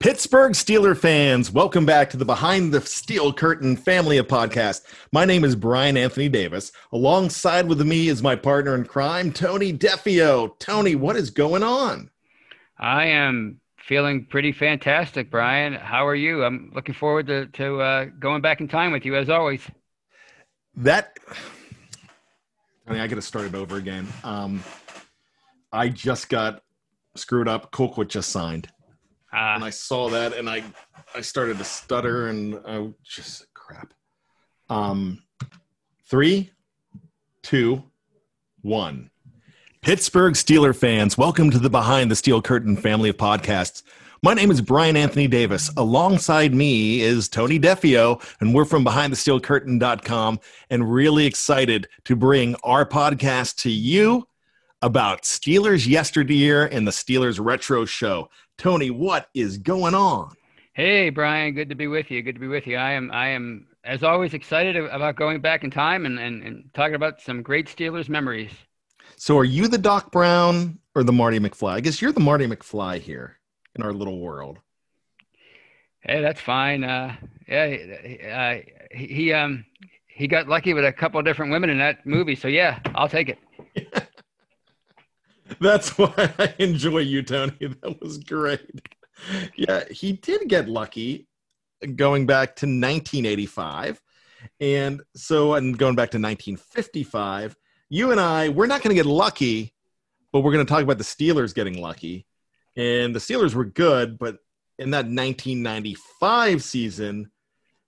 Pittsburgh Steeler fans, welcome back to the Behind the Steel Curtain family of podcasts. My name is Brian Anthony Davis. Alongside with me is my partner in crime, Tony Defeo. Tony, what is going on? I am feeling pretty fantastic, Brian. How are you? I'm looking forward to, to uh, going back in time with you as always. That, Tony, I got to start it over again. Um, I just got screwed up. Colquitt just signed. And Uh, I saw that and I I started to stutter and I just crap. Um three, two, one. Pittsburgh Steeler fans, welcome to the Behind the Steel Curtain family of podcasts. My name is Brian Anthony Davis. Alongside me is Tony Defeo, and we're from BehindTheSteelCurtain.com and really excited to bring our podcast to you about Steelers yesteryear and the Steelers retro show. Tony, what is going on? hey, Brian, good to be with you. Good to be with you. I am, I am, as always, excited about going back in time and, and, and talking about some great Steelers memories. So, are you the Doc Brown or the Marty McFly? I guess you're the Marty McFly here in our little world. Hey, that's fine. Uh, yeah, uh, he, he um he got lucky with a couple of different women in that movie. So yeah, I'll take it. That's why I enjoy you, Tony. That was great. Yeah, he did get lucky going back to 1985. And so, and going back to 1955, you and I, we're not going to get lucky, but we're going to talk about the Steelers getting lucky. And the Steelers were good, but in that 1995 season,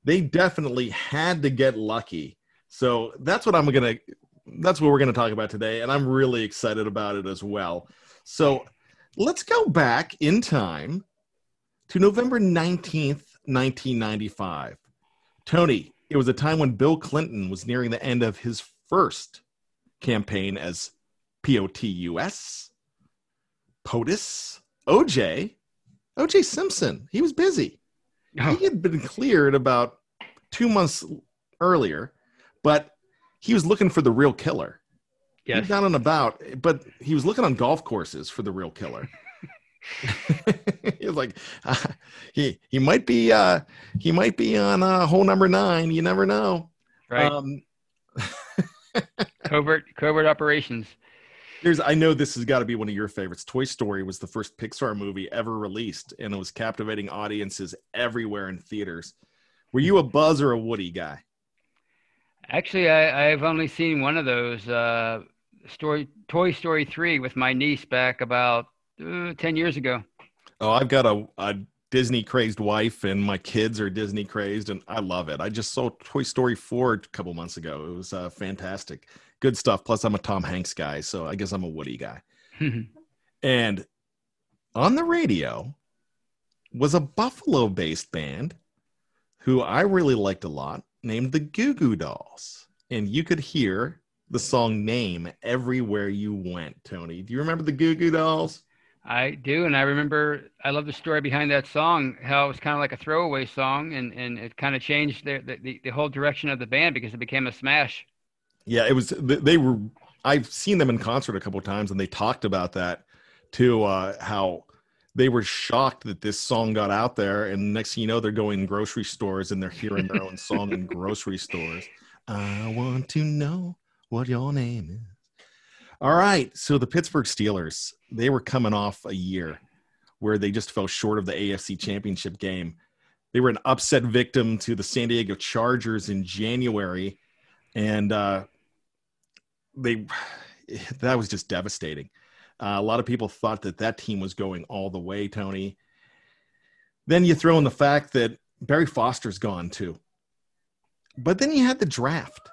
they definitely had to get lucky. So that's what I'm going to that's what we're going to talk about today and i'm really excited about it as well. So let's go back in time to november 19th 1995 tony it was a time when bill clinton was nearing the end of his first campaign as potus potus oj oj simpson. He was busy. Oh, he had been cleared about two months earlier, but he was looking for the real killer. yes. He's not on about, but he was looking on golf courses for the real killer. he was like, uh, he he might be uh, he might be on uh, hole number nine. You never know. Right. Um, covert covert operations. There's, I know this has got to be one of your favorites. Toy Story was the first Pixar movie ever released, and it was captivating audiences everywhere in theaters. Were you a Buzz or a Woody guy? Actually, I, I've only seen one of those. Uh, story Toy Story three with my niece back about uh, ten years ago. Oh, I've got a, a Disney crazed wife, and my kids are Disney crazed, and I love it. I just saw Toy Story 4 a couple months ago. It was uh, fantastic. Good stuff. Plus, I'm a Tom Hanks guy, so I guess I'm a Woody guy. And on the radio was a Buffalo based band who I really liked a lot named the Goo Goo Dolls. And you could hear the song name everywhere you went, Tony. Do you remember the Goo Goo Dolls? I do, and I remember. I love the story behind that song. How it was kind of like a throwaway song, and and it kind of changed the, the the whole direction of the band because it became a smash. Yeah, it was. They were. I've seen them in concert a couple of times, and they talked about that too. Uh, how they were shocked that this song got out there, and next thing you know, they're going grocery stores and they're hearing their own song in grocery stores. I want to know what your name is. All right, so the Pittsburgh Steelers, they were coming off a year where they just fell short of the AFC Championship game. They were an upset victim to the San Diego Chargers in January, and uh, they that was just devastating. Uh, a lot of people thought that that team was going all the way, Tony. Then you throw in the fact that Barry Foster's gone too. But then you had the draft.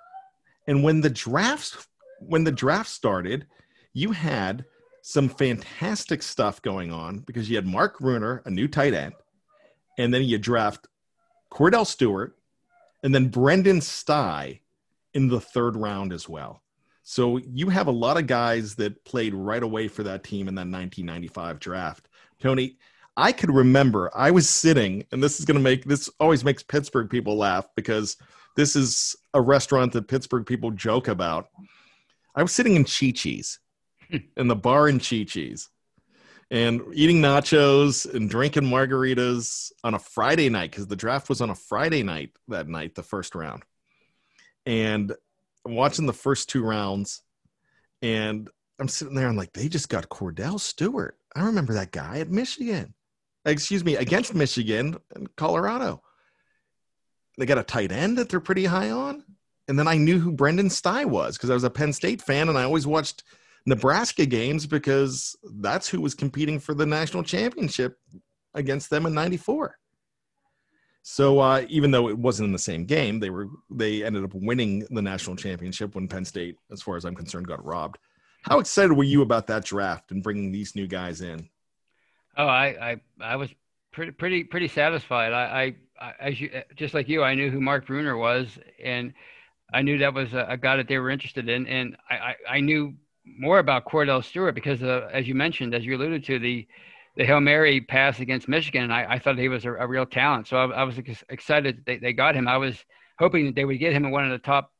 And when the drafts when the draft started, you had some fantastic stuff going on because you had Mark Bruener, a new tight end, and then you draft Kordell Stewart, and then Brendon Stai in the third round as well. So you have a lot of guys that played right away for that team in that 1995 draft. Tony, I could remember I was sitting, and this is going to make this always makes Pittsburgh people laugh because this is a restaurant that Pittsburgh people joke about. I was sitting in Chi Chi's, hmm. in the bar in Chi Chi's, and eating nachos and drinking margaritas on a Friday night because the draft was on a Friday night that night, the first round. And I'm watching the first two rounds, and I'm sitting there. I'm like, they just got Kordell Stewart. I remember that guy at Michigan. Excuse me, against Michigan and Colorado. They got a tight end that they're pretty high on. And then I knew who Brendon Stai was because I was a Penn State fan and I always watched Nebraska games because that's who was competing for the national championship against them in 94. So uh, even though it wasn't in the same game, they were they ended up winning the national championship when Penn State, as far as I'm concerned, got robbed. How excited were you about that draft and bringing these new guys in? Oh, I I, I was pretty pretty pretty satisfied. I, I, as you just like you, I knew who Mark Bruener was, and I knew that was a, a guy that they were interested in, and I, I, I knew more about Kordell Stewart because, uh, as you mentioned, as you alluded to, the the Hail Mary pass against Michigan, and I, I thought he was a, a, real talent. So I, I was excited they, they got him. I was hoping that they would get him in one of the top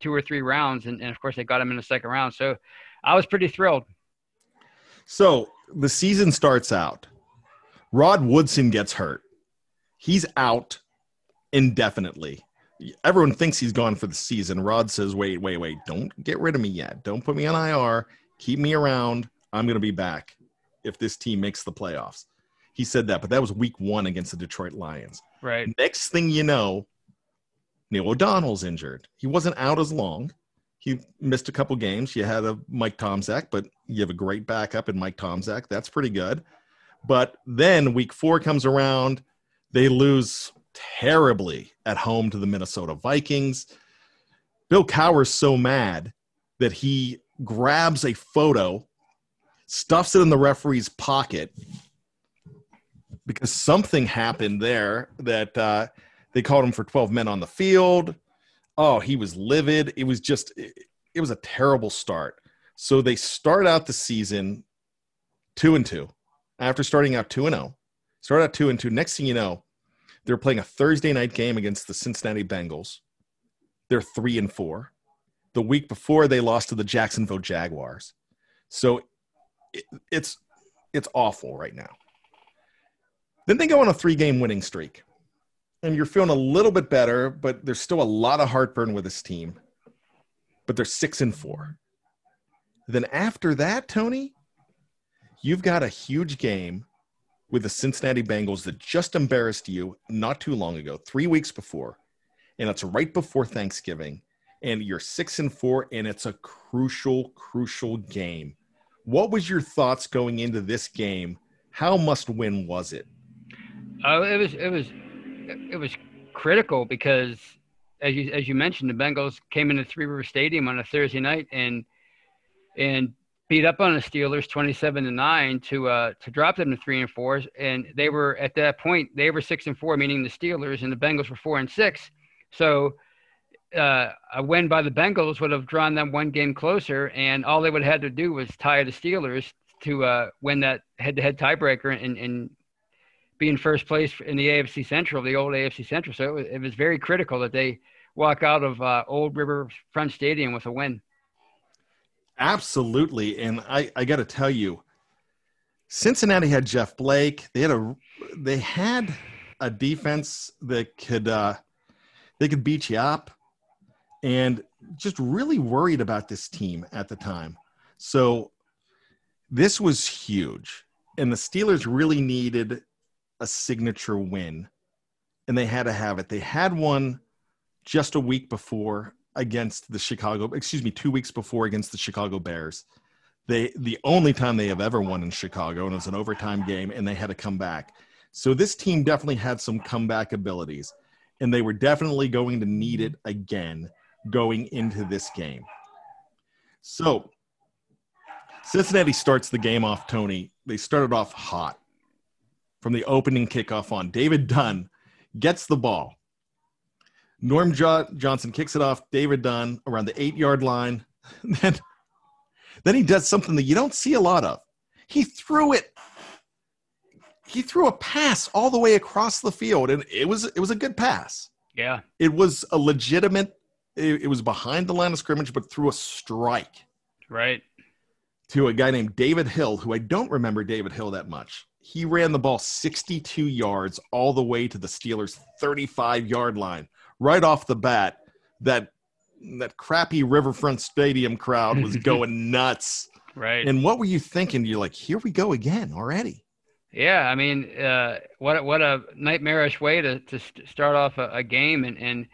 two or three rounds, and, and of course they got him in the second round. So I was pretty thrilled. So the season starts out. Rod Woodson gets hurt. He's out indefinitely everyone thinks he's gone for the season. Rod says, wait, wait, wait, don't get rid of me yet. Don't put me on IR. Keep me around. I'm going to be back if this team makes the playoffs. He said that, but that was week one against the Detroit Lions. Right. Next thing you know, Neil O'Donnell's injured. He wasn't out as long. He missed a couple games. You had a Mike Tomczak, but you have a great backup in Mike Tomczak. That's pretty good. But then week four comes around. They lose terribly at home to the Minnesota Vikings. Bill Cowher's so mad that he grabs a photo, stuffs it in the referee's pocket because something happened there that uh, they called him for 12 men on the field. Oh, he was livid. It was just, it, it was a terrible start. So they start out the season two and two. After starting out two and oh, start out two and two. Next thing you know, they're playing a Thursday night game against the Cincinnati Bengals. They're three and four. The week before, they lost to the Jacksonville Jaguars. So it, it's it's awful right now. Then they go on a three-game winning streak, and you're feeling a little bit better, but there's still a lot of heartburn with this team. But they're six and four. Then after that, Tony, you've got a huge game with the Cincinnati Bengals that just embarrassed you not too long ago, three weeks before, and it's right before Thanksgiving, and you're six and four, and it's a crucial, crucial game. What was your thoughts going into this game? How must win was it? Uh, it was it was it was critical because as you as you mentioned, the Bengals came into Three River Stadium on a Thursday night and and beat up on the Steelers 27 to 9 to uh to drop them to 3 and 4 and they were at that point they were 6 and 4 meaning the Steelers and the Bengals were 4 and 6 so uh, a win by the Bengals would have drawn them one game closer and all they would have had to do was tie the Steelers to uh, win that head-to-head tiebreaker and, and be in first place in the AFC Central the old AFC Central so it was, it was very critical that they walk out of uh, Old River Front Stadium with a win Absolutely. And I, I got to tell you, Cincinnati had Jeff Blake. They had a they had a defense that could uh, they could beat you up, and just really worried about this team at the time. So this was huge, and the Steelers really needed a signature win, and they had to have it. They had one just a week before against the Chicago, excuse me, two weeks before against the Chicago Bears. They the only time they have ever won in Chicago, and it was an overtime game, and they had to come back. So this team definitely had some comeback abilities, and they were definitely going to need it again going into this game. So Cincinnati starts the game off, Tony. They started off hot from the opening kickoff on. David Dunn gets the ball. Norm jo- Johnson kicks it off. David Dunn around the eight yard line. then, then he does something that you don't see a lot of. He threw it. He threw a pass all the way across the field, and it was it was a good pass. Yeah. It was a legitimate. It, it was behind the line of scrimmage, but through a strike Right. to a guy named David Hill, who I don't remember David Hill that much. He ran the ball 62 yards all the way to the Steelers' 35 yard line. Right off the bat, that that crappy Riverfront Stadium crowd was going nuts. Right. And what were you thinking? You're like, here we go again already. Yeah, I mean, uh, what a- what a nightmarish way to to start off a, a game, and and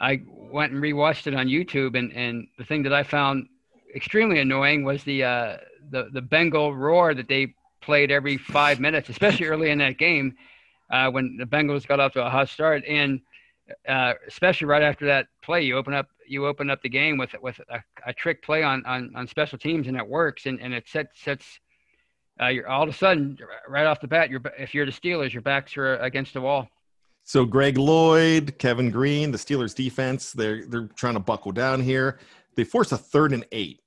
I went and rewatched it on YouTube, and and the thing that I found extremely annoying was the uh, the the Bengal roar that they played every five minutes, especially early in that game uh, when the Bengals got off to a hot start, and uh, especially right after that play, you open up you open up the game with with a, a trick play on, on on special teams, and it works, and and it sets sets uh, you're all of a sudden right off the bat you're if you're the Steelers your backs are against the wall. So Greg Lloyd, Kevin Greene, the Steelers defense, they're they're trying to buckle down here. They force a third and eight.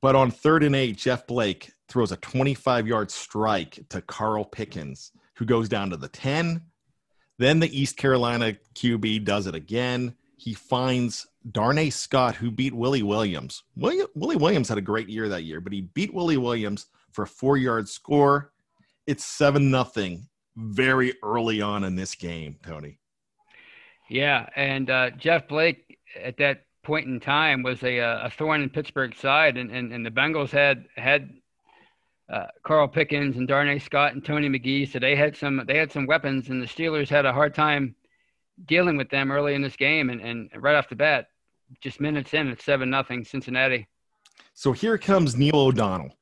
But on third and eight, Jeff Blake throws a 25 yard strike to Carl Pickens, who goes down to the 10. Then the East Carolina QB does it again. He finds Darnay Scott, who beat Willie Williams. Willie, Willie Williams had a great year that year, but he beat Willie Williams for a four yard score. It's 7 nothing very early on in this game, Tony. Yeah, and uh, Jeff Blake at that point in time was a, uh, a thorn in Pittsburgh's side, and, and, and the Bengals had had uh, Carl Pickens and Darnay Scott and Tony McGee, so they had some they had some weapons, and the Steelers had a hard time dealing with them early in this game, and, and right off the bat, just minutes in, it's seven nothing Cincinnati. So here comes Neil O'Donnell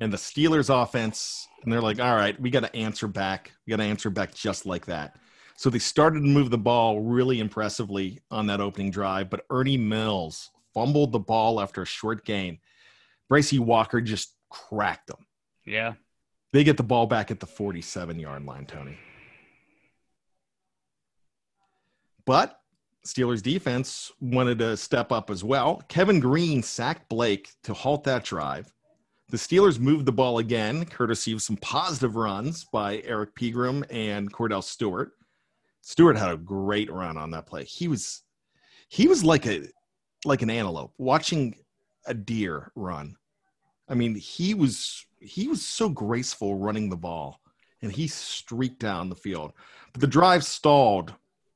and the Steelers offense, and they're like, all right, we got to answer back. We got to answer back just like that. So they started to move the ball really impressively on that opening drive, but Ernie Mills fumbled the ball after a short gain. Bracy Walker just cracked them. Yeah, They get the ball back at the 47 yard line, Tony. But Steelers defense wanted to step up as well. Kevin Greene sacked Blake to halt that drive. The Steelers moved the ball again, courtesy of some positive runs by Eric Pegram and Kordell Stewart. Stewart had a great run on that play. He was he was like a like an antelope watching a deer run. I mean, he was he was so graceful running the ball and he streaked down the field. But the drive stalled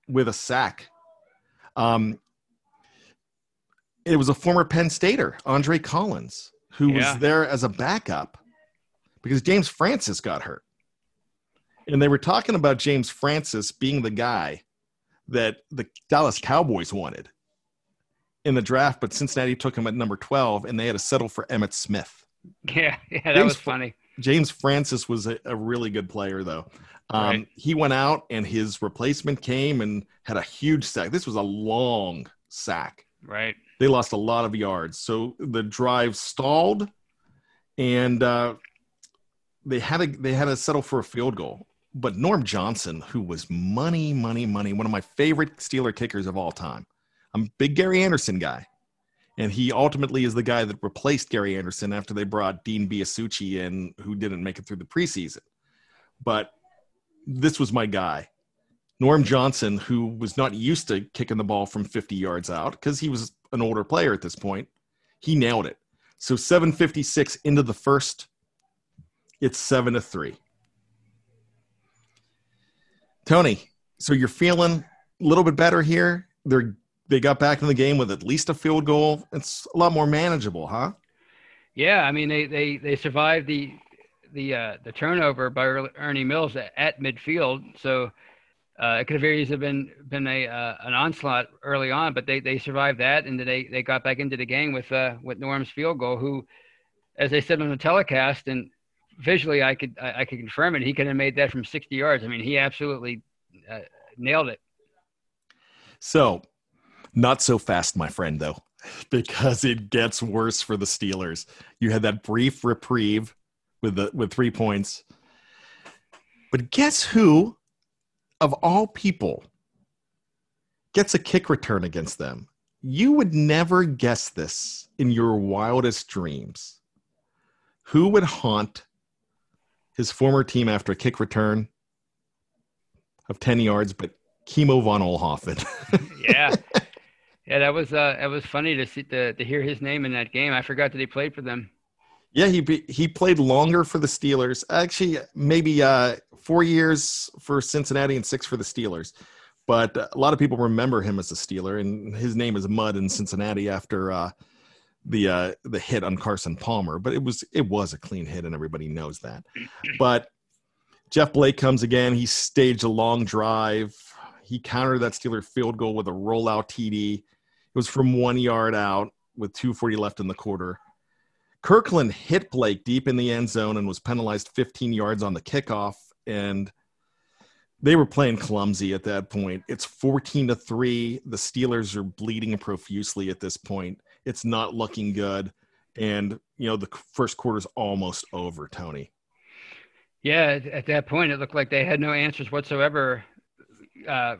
with a sack. Um, it was a former Penn Stater, Andre Collins, who Yeah. was there as a backup because James Francis got hurt. And they were talking about James Francis being the guy that the Dallas Cowboys wanted in the draft, but Cincinnati took him at number 12 and they had to settle for Emmitt Smith. yeah, yeah. That James was funny. James Francis was a, a really good player, though. Um, Right. He went out and his replacement came and had a huge sack. This was a long sack. Right. They lost a lot of yards. So the drive stalled and uh, they had to they had to settle for a field goal. But Norm Johnson, who was money, money, money, one of my favorite Steeler kickers of all time. I'm a big Gary Anderson guy. And he ultimately is the guy that replaced Gary Anderson after they brought Dean Biasucci in, who didn't make it through the preseason. But this was my guy. Norm Johnson, who was not used to kicking the ball from 50 yards out because he was an older player at this point, he nailed it. So 756 into the first, it's seven to three. Tony, so you're feeling a little bit better here. They're they got back in the game with at least a field goal. It's a lot more manageable, huh? Yeah, I mean they they they survived the the uh, the turnover by Ernie Mills at, at midfield, so uh, it could have very easily been been a uh, an onslaught early on, but they they survived that and they they got back into the game with uh, with Norm's field goal, who, as they said on the telecast and visually I could I, I could confirm it, he could have made that from 60 yards. I mean he absolutely uh, nailed it. So, not so fast, my friend, though. because it gets worse for the Steelers. You had that brief reprieve with the with three points. But guess who, of all people, gets a kick return against them? You would never guess this in your wildest dreams. Who would haunt his former team after a kick return of 10 yards, but Kimo von Oelhoffen? yeah. Yeah, that was uh, that was funny to see to, to hear his name in that game. I forgot that he played for them. Yeah, he he played longer for the Steelers. Actually, maybe uh, four years for Cincinnati and six for the Steelers. But a lot of people remember him as a Steeler, and his name is Mud in Cincinnati after uh, the uh, the hit on Carson Palmer. But it was it was a clean hit, and everybody knows that. But Jeff Blake comes again. He staged a long drive. He countered that Steeler field goal with a rollout TD. It was from one yard out with 240 left in the quarter. Kirkland hit Blake deep in the end zone and was penalized 15 yards on the kickoff. And they were playing clumsy at that point. It's 14 to 3. The Steelers are bleeding profusely at this point. It's not looking good. And, you know, the first quarter's almost over, Tony. Yeah, at that point, it looked like they had no answers whatsoever uh,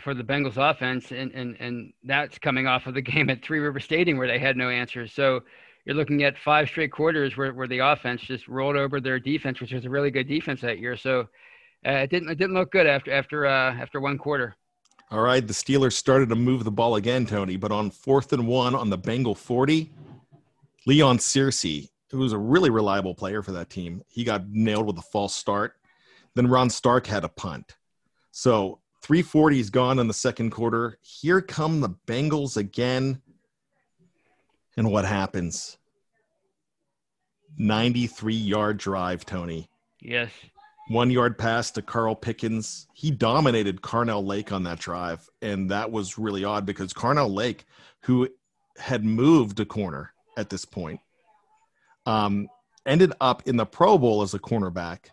for the Bengals offense, and and and that's coming off of the game at Three River Stadium where they had no answers. So you're looking at five straight quarters where, where the offense just rolled over their defense, which was a really good defense that year. So uh, it didn't it didn't look good after after uh, after one quarter. All right, the Steelers started to move the ball again, Tony, but on fourth and one on the Bengal 40, Leon Searcy, who was a really reliable player for that team, he got nailed with a false start. Then Rohn Stark had a punt. So 340 is gone in the second quarter. Here come the Bengals again. And what happens? 93 yard drive, Tony. Yes. One yard pass to Carl Pickens. He dominated Carnell Lake on that drive. And that was really odd because Carnell Lake, who had moved a corner at this point, um, ended up in the Pro Bowl as a cornerback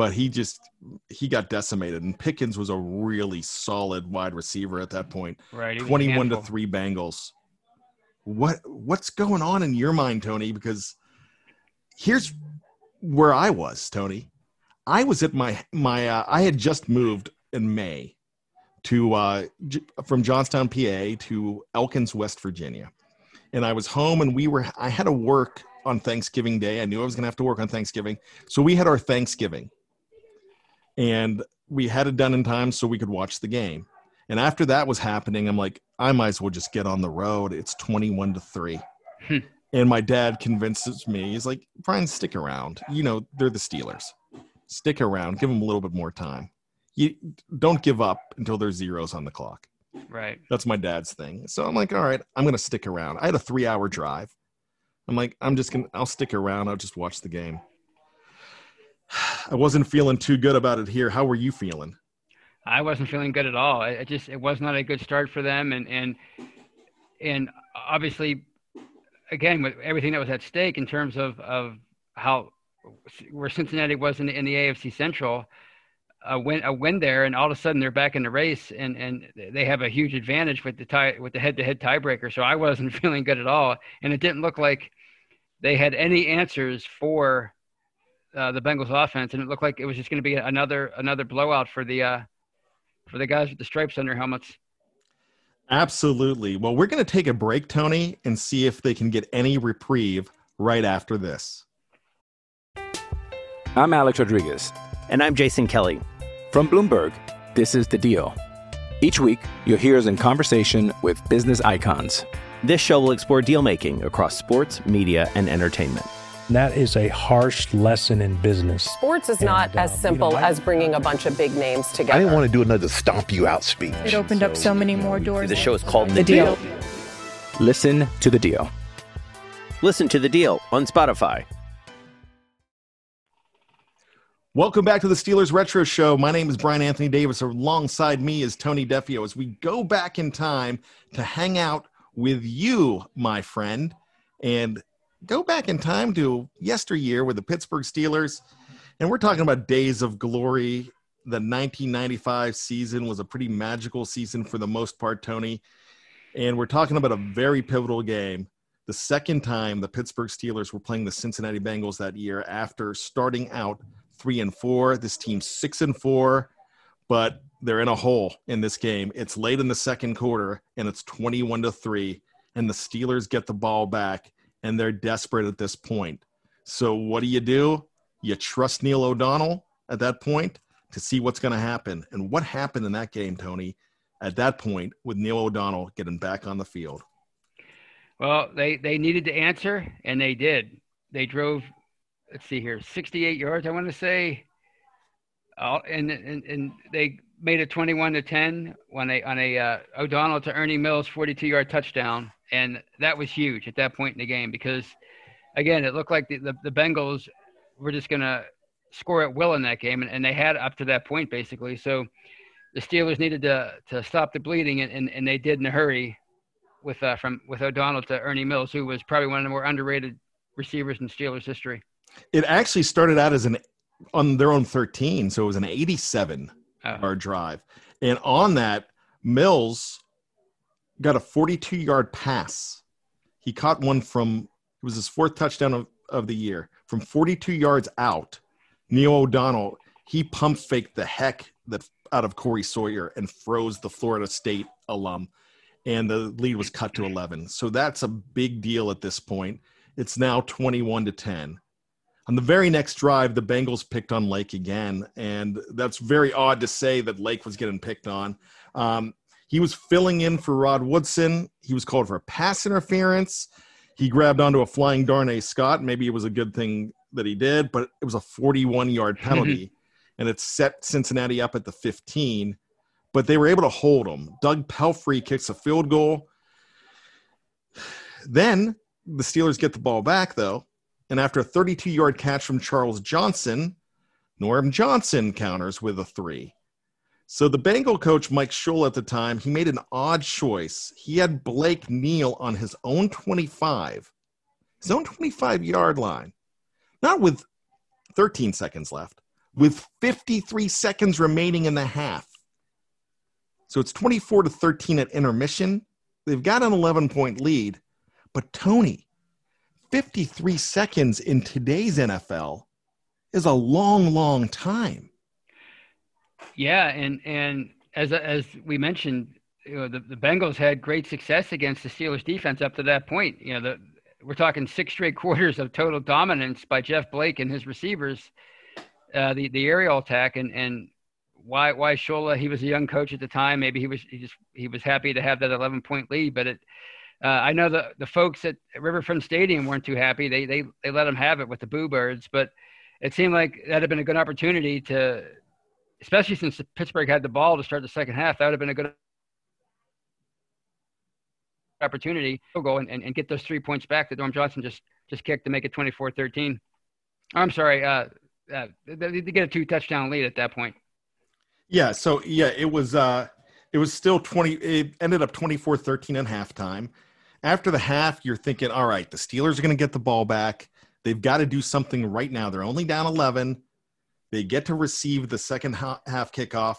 but he just he got decimated and pickens was a really solid wide receiver at that point right 21 to 3 bengals what what's going on in your mind tony because here's where i was tony i was at my my uh, i had just moved in may to uh J- from johnstown pa to elkins west virginia and i was home and we were i had to work on thanksgiving day i knew i was going to have to work on thanksgiving so we had our thanksgiving and we had it done in time so we could watch the game. And after that was happening, I'm like, I might as well just get on the road. It's 21 to 3. And my dad convinces me, he's like, Brian, stick around. You know, they're the Steelers. Stick around, give them a little bit more time. You don't give up until there's zeros on the clock. Right. That's my dad's thing. So I'm like, all right, I'm going to stick around. I had a three hour drive. I'm like, I'm just going to, I'll stick around. I'll just watch the game. I wasn't feeling too good about it here. How were you feeling? I wasn't feeling good at all. It just it was not a good start for them, and and and obviously, again with everything that was at stake in terms of of how where Cincinnati was in the, in the AFC Central, a win a win there, and all of a sudden they're back in the race, and and they have a huge advantage with the tie with the head to head tiebreaker. So I wasn't feeling good at all, and it didn't look like they had any answers for uh, the Bengals offense, and it looked like it was just going to be another another blowout for the uh, for the guys with the stripes on their helmets. Absolutely. Well, we're going to take a break, Tony, and see if they can get any reprieve right after this. I'm Alex Rodriguez. And I'm Jason Kelly. From Bloomberg, this is The Deal. Each week, you'll hear us in conversation with business icons. This show will explore deal making across sports, media, and entertainment. That is a harsh lesson in business. Sports is not And, uh, as you simple know, I- as bringing a bunch of big names together. I didn't want to do another stomp you out speech. It opened up so many more doors. The show is called The Deal. Listen to The Deal. Listen to the deal on Spotify. Welcome back to the Steelers Retro Show. My name is Brian Anthony Davis. Alongside me is Tony Defeo as we go back in time to hang out with you, my friend, and go back in time to yesteryear with the Pittsburgh Steelers. And we're talking about days of glory. The 1995 season was a pretty magical season for the most part, Tony. And we're talking about a very pivotal game. The second time the Pittsburgh Steelers were playing the Cincinnati Bengals that year after starting out three and four. This team's six and four, but they're in a hole in this game. It's late in the second quarter and it's 21 to three, and the Steelers get the ball back and they're desperate at this point. So what do you do? You trust Neil O'Donnell at that point to see what's going to happen. And what happened in that game, Tony, at that point with Neil O'Donnell getting back on the field? Well, they, they needed to answer, and they did. They drove, let's see here, 68 yards, I want to say. And, and, and they made it 21 to 10 on a, on a uh, O'Donnell to Ernie Mills 42 yard touchdown. And that was huge at that point in the game because, again, it looked like the, the, the Bengals were just going to score at will in that game. And, and they had up to that point, basically. So the Steelers needed to, to stop the bleeding, and, and, and they did in a hurry with uh, from with O'Donnell to Ernie Mills, who was probably one of the more underrated receivers in Steelers history. It actually started out as an on their own 13, so it was an 87 oh. yard drive, and on that Mills got a 42 yard pass. He caught one from it was his fourth touchdown of, of the year from 42 yards out. Neil O'Donnell he pump faked the heck out of Corey Sawyer and froze the Florida State alum and the lead was cut to 11. So that's a big deal at this point. It's now 21 to 10. On the very next drive, the Bengals picked on Lake again, and that's very odd to say that Lake was getting picked on. Um, he was filling in for Rod Woodson. He was called for a pass interference. He grabbed onto a flying Darnay Scott. Maybe it was a good thing that he did, but it was a 41 yard penalty, and it set Cincinnati up at the 15 but they were able to hold them. Doug Pelfrey kicks a field goal. Then the Steelers get the ball back, though. And after a 32 yard catch from Charles Johnson, Norm Johnson counters with a three. So the Bengal coach, Mike Shula, at the time, he made an odd choice. He had Blake kneel on his own 25, his own 25 yard line, not with 13 seconds left, with 53 seconds remaining in the half. So it's 24 to 13 at intermission. They've got an 11 point lead. But Tony, 53 seconds in today's NFL is a long, long time. Yeah, and and as as we mentioned, you know, the, the Bengals had great success against the Steelers defense up to that point. You know, the, we're talking six straight quarters of total dominance by Jeff Blake and his receivers, uh, the the aerial attack, and and why why Shula? He was a young coach at the time. Maybe he was he just he was happy to have that 11 point lead. But it, uh, I know the the folks at Riverfront Stadium weren't too happy. They they they let him have it with the Boo Birds, but it seemed like that had been a good opportunity to, especially since Pittsburgh had the ball to start the second half. That would have been a good opportunity to go and, and, and get those three points back that Norm Johnson just just kicked to make it 24-13. I'm sorry, uh, uh, they, they get a two touchdown lead at that point. Yeah, so yeah, it was uh it was still 20 it ended up 24-13 at halftime. After the half, you're thinking, all right, the Steelers are going to get the ball back. They've got to do something right now. They're only down 11. They get to receive the second half kickoff.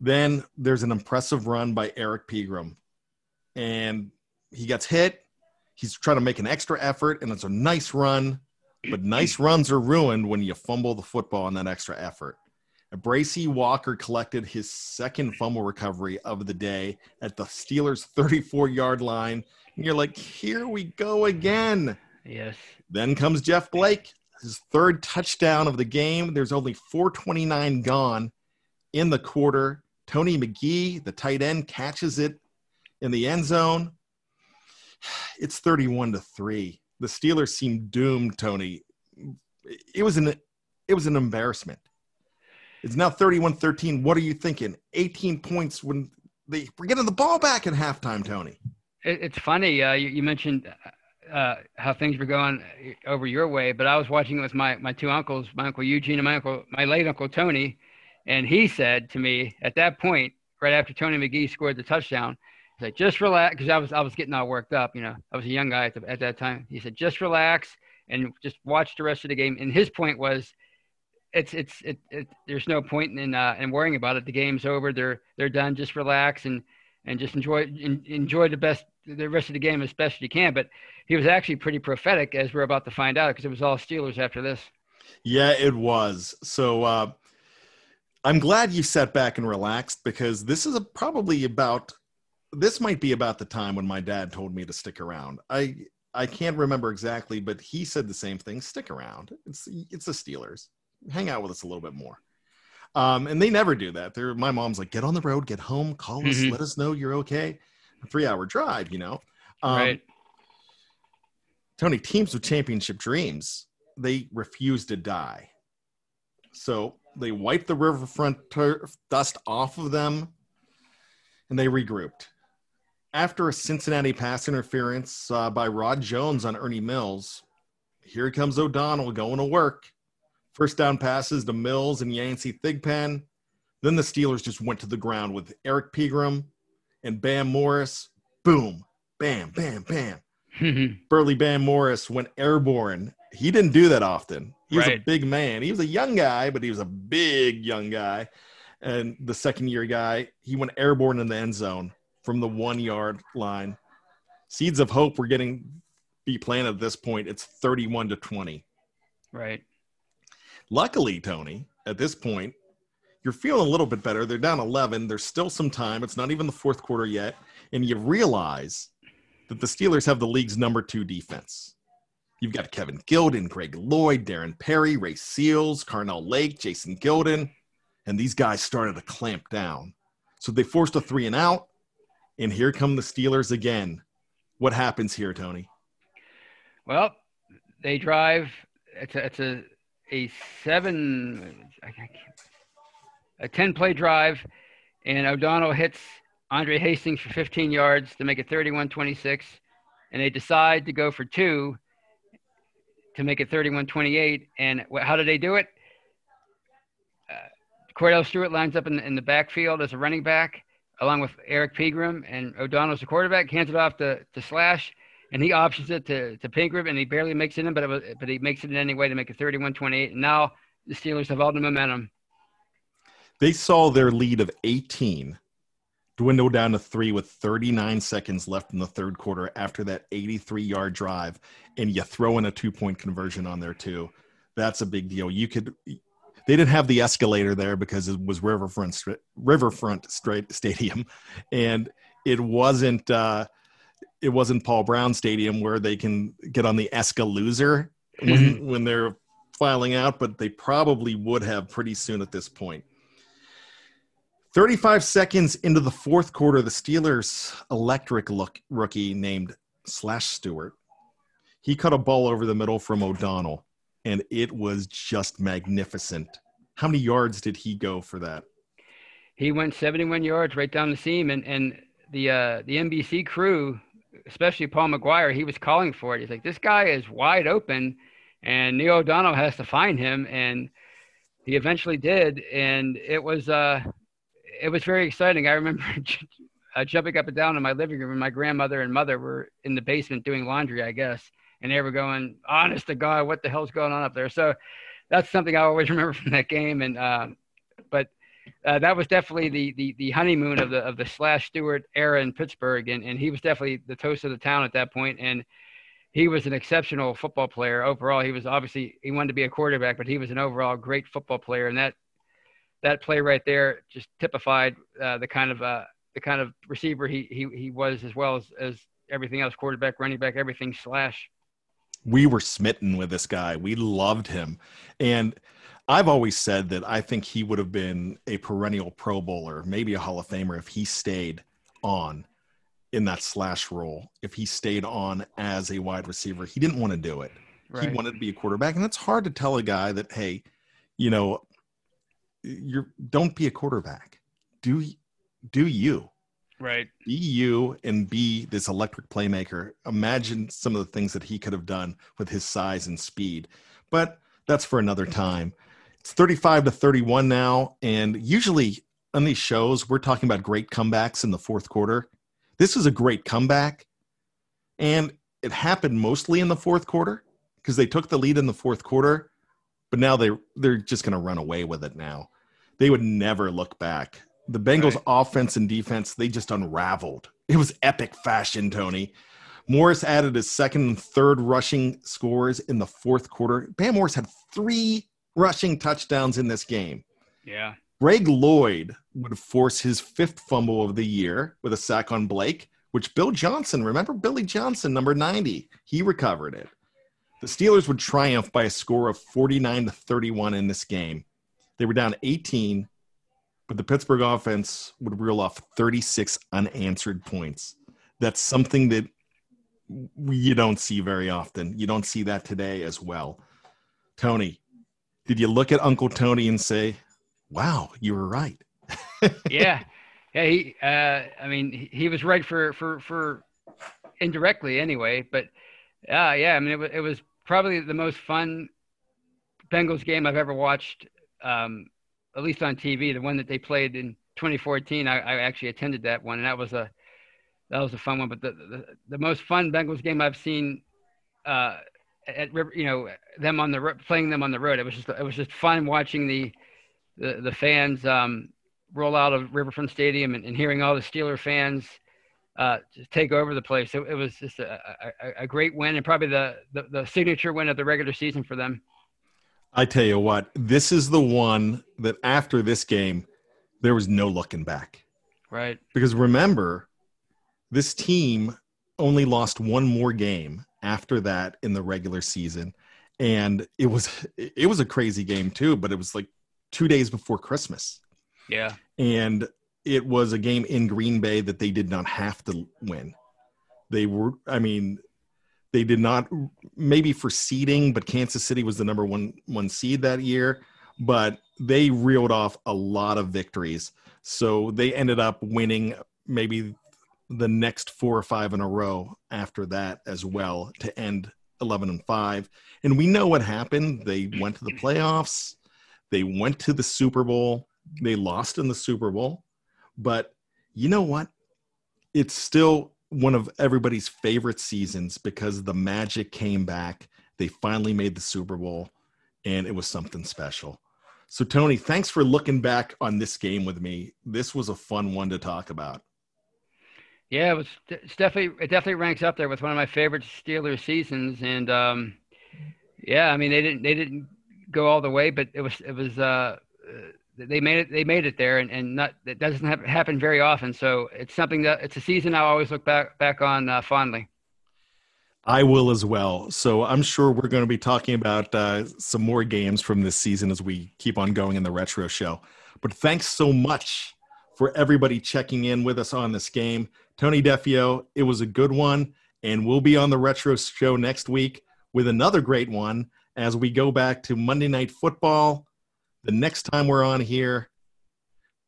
Then there's an impressive run by Eric Pegram. And he gets hit. He's trying to make an extra effort, and it's a nice run. But nice runs are ruined when you fumble the football on that extra effort. Bracy Walker collected his second fumble recovery of the day at the Steelers' 34 yard line. And you're like, here we go again. Yes. Then comes Jeff Blake, his third touchdown of the game. There's only 429 gone in the quarter. Tony McGee, the tight end, catches it in the end zone. It's 31 to 3. The Steelers seem doomed, Tony. It was an it was an embarrassment. It's now 31 13. What are you thinking? 18 points when they were getting the ball back at halftime, Tony. it's funny. Uh, you, you, mentioned uh, how things were going over your way, but I was watching it with my, my two uncles, my uncle Eugene and my uncle, my late uncle Tony. And he said to me at that point, right after Tony McGee scored the touchdown, he said, just relax. Cause I was, I was getting all worked up. You know, I was a young guy at, the, at that time. He said, just relax and just watch the rest of the game. And his point was, it's it's it, it, there's no point in uh, in worrying about it. The game's over. They're they're done. Just relax and and just enjoy en- enjoy the best the rest of the game as best you can. But he was actually pretty prophetic, as we're about to find out, because it was all Steelers after this. Yeah, it was. So uh, I'm glad you sat back and relaxed because this is a, probably about this might be about the time when my dad told me to stick around. I I can't remember exactly, but he said the same thing: stick around. It's it's the Steelers. Hang out with us a little bit more. Um, and they never do that. They're, my mom's like, get on the road, get home, call us, Mhm. let us know you're okay. A three hour drive, you know. Um, right. Tony, teams with championship dreams, they refuse to die. So they wiped the riverfront turf dust off of them and they regrouped. After a Cincinnati pass interference uh, by Rod Jones on Ernie Mills, here comes O'Donnell going to work. First down passes to Mills and Yancey Thigpen. Then the Steelers just went to the ground with Eric Pegram and Bam Morris. Boom, bam, bam, bam. Burley Bam Morris went airborne. He didn't do that often. He was a big man. He was a young guy, but he was a big young guy. And the second year guy, he went airborne in the end zone from the one yard line. Seeds of hope were getting be planted at this point. It's 31 to 20. right. Luckily, Tony, at this point, you're feeling a little bit better. They're down 11. There's still some time. It's not even the fourth quarter yet. And you realize that the Steelers have the league's number two defense. You've got Kevin Gilden, Greg Lloyd, Darren Perry, Ray Seals, Carnell Lake, Jason Gildon. And these guys started to clamp down. So they forced a three and out. And here come the Steelers again. What happens here, Tony? Well, they drive. It's a, it's a, a seven, a 10 play drive, and O'Donnell hits Andre Hastings for 15 yards to make it 31 26. And they decide to go for two to make it 31 28. And how did they do it? Uh, Kordell Stewart lines up in, in the backfield as a running back, along with Eric Pegram, and O'Donnell's the quarterback, hands it off to, to Slash and he options it to, to Pegram, and he barely makes it in, but it was, but he makes it in anyway to make it 31-28. And now the Steelers have all the momentum. They saw their lead of 18 dwindle down to three with 39 seconds left in the third quarter after that 83 yard drive. And you throw in a two point conversion on there, too. That's a big deal. You could, they didn't have the escalator there because it was Riverfront, Riverfront Stadium. And it wasn't, uh, it wasn't Paul Brown Stadium where they can get on the Escalooser when, when they're filing out, but they probably would have pretty soon at this point. 35 seconds into the fourth quarter, the Steelers' electric look rookie named Slash Stewart. He cut a ball over the middle from O'Donnell, and it was just magnificent. How many yards did he go for that? He went 71 yards right down the seam, and and the uh, the NBC crew, especially Paul Maguire, he was calling for it. He's like, this guy is wide open, and Neil O'Donnell has to find him, and he eventually did, and it was uh, it was very exciting. I remember uh, jumping up and down in my living room, and my grandmother and mother were in the basement doing laundry, I guess, and they were going, honest to God, what the hell's going on up there? So that's something I always remember from that game, and uh, uh, that was definitely the, the the honeymoon of the of the Slash Stewart era in Pittsburgh, and, and he was definitely the toast of the town at that point, and he was an exceptional football player overall. He was obviously he wanted to be a quarterback, but he was an overall great football player, and that that play right there just typified uh, the kind of uh, the kind of receiver he he, he was as well as, as everything else quarterback running back everything slash we were smitten with this guy. We loved him. And I've always said that I think he would have been a perennial Pro Bowler, maybe a Hall of Famer if he stayed on in that slash role, if he stayed on as a wide receiver. He didn't want to do it. Right. He wanted to be a quarterback. And it's hard to tell a guy that, hey, you know, you're don't be a quarterback. Do do you right be you and be this electric playmaker. Imagine some of the things that he could have done with his size and speed. But that's for another time. It's 35 to 31 now. And usually on these shows, we're talking about great comebacks in the fourth quarter. This is a great comeback. And it happened mostly in the fourth quarter because they took the lead in the fourth quarter, but now they they're just going to run away with it now. They would never look back The Bengals Right. offense and defense, they just unraveled. It was epic fashion, Tony. Morris added his second and third rushing scores in the fourth quarter. Bam Morris had three rushing touchdowns in this game. Yeah. Greg Lloyd would force his fifth fumble of the year with a sack on Blake, which Bill Johnson, remember Billy Johnson, number 90, he recovered it. The Steelers would triumph by a score of 49 to 31 in this game. They were down 18, but the Pittsburgh offense would reel off 36 unanswered points. That's something that you don't see very often. You don't see that today as well. Tony, did you look at Uncle Tony and say, wow, you were right? yeah, yeah. He, uh, I mean, he, he was right for for for indirectly anyway. But uh, yeah, I mean, it was it was probably the most fun Bengals game I've ever watched, um, at least on TV. The one that they played in 2014, I, I actually attended that one, and that was a that was a fun one. But the the, the most fun Bengals game I've seen. Uh, at River, you know them on the ro- playing them on the road. It was just it was just fun watching the the, the fans um, roll out of Riverfront Stadium and, and hearing all the Steeler fans uh, take over the place. It, it was just a, a, a great win and probably the, the, the signature win of the regular season for them. I tell you what, this is the one that after this game, there was no looking back. Right. Because remember, this team only lost one more game after that in the regular season. And it was it was a crazy game too, but it was like two days before Christmas. Yeah. And it was a game in Green Bay that they did not have to win. They were, I mean, they did not maybe for seeding, but Kansas City was the number one one seed that year. But they reeled off a lot of victories, so they ended up winning maybe the next four or five in a row after that as well to end 11 and 5 and we know what happened. They went to the playoffs. They went to the super bowl. They lost in the super bowl. But you know what? It's still one of everybody's favorite seasons because the magic came back. They finally made the super bowl and it was something special. So tony thanks for looking back on this game with me. This was a fun one to talk about Yeah, it was it's definitely it definitely ranks up there with one of my favorite Steelers seasons. And um, yeah, I mean they didn't they didn't go all the way, but it was it was uh, uh, they made it they made it there, and and not that doesn't happen very often. So it's something that it's a season I always look back back on uh, fondly. I will as well. So I'm sure we're going to be talking about uh, some more games from this season as we keep on going in the retro show. But thanks so much for everybody checking in with us on this game. Tony Defeo, it was a good one. And we'll be on the retro show next week with another great one as we go back to Monday Night Football. The next time we're on here,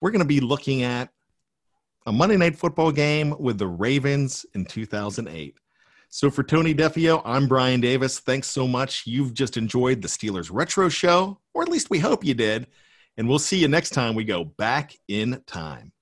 we're going to be looking at a Monday Night Football game with the Ravens in 2008. So for Tony Defeo, I'm Brian Davis. Thanks so much. You've just enjoyed the Steelers Retro Show, or at least we hope you did. And we'll see you next time we go back in time.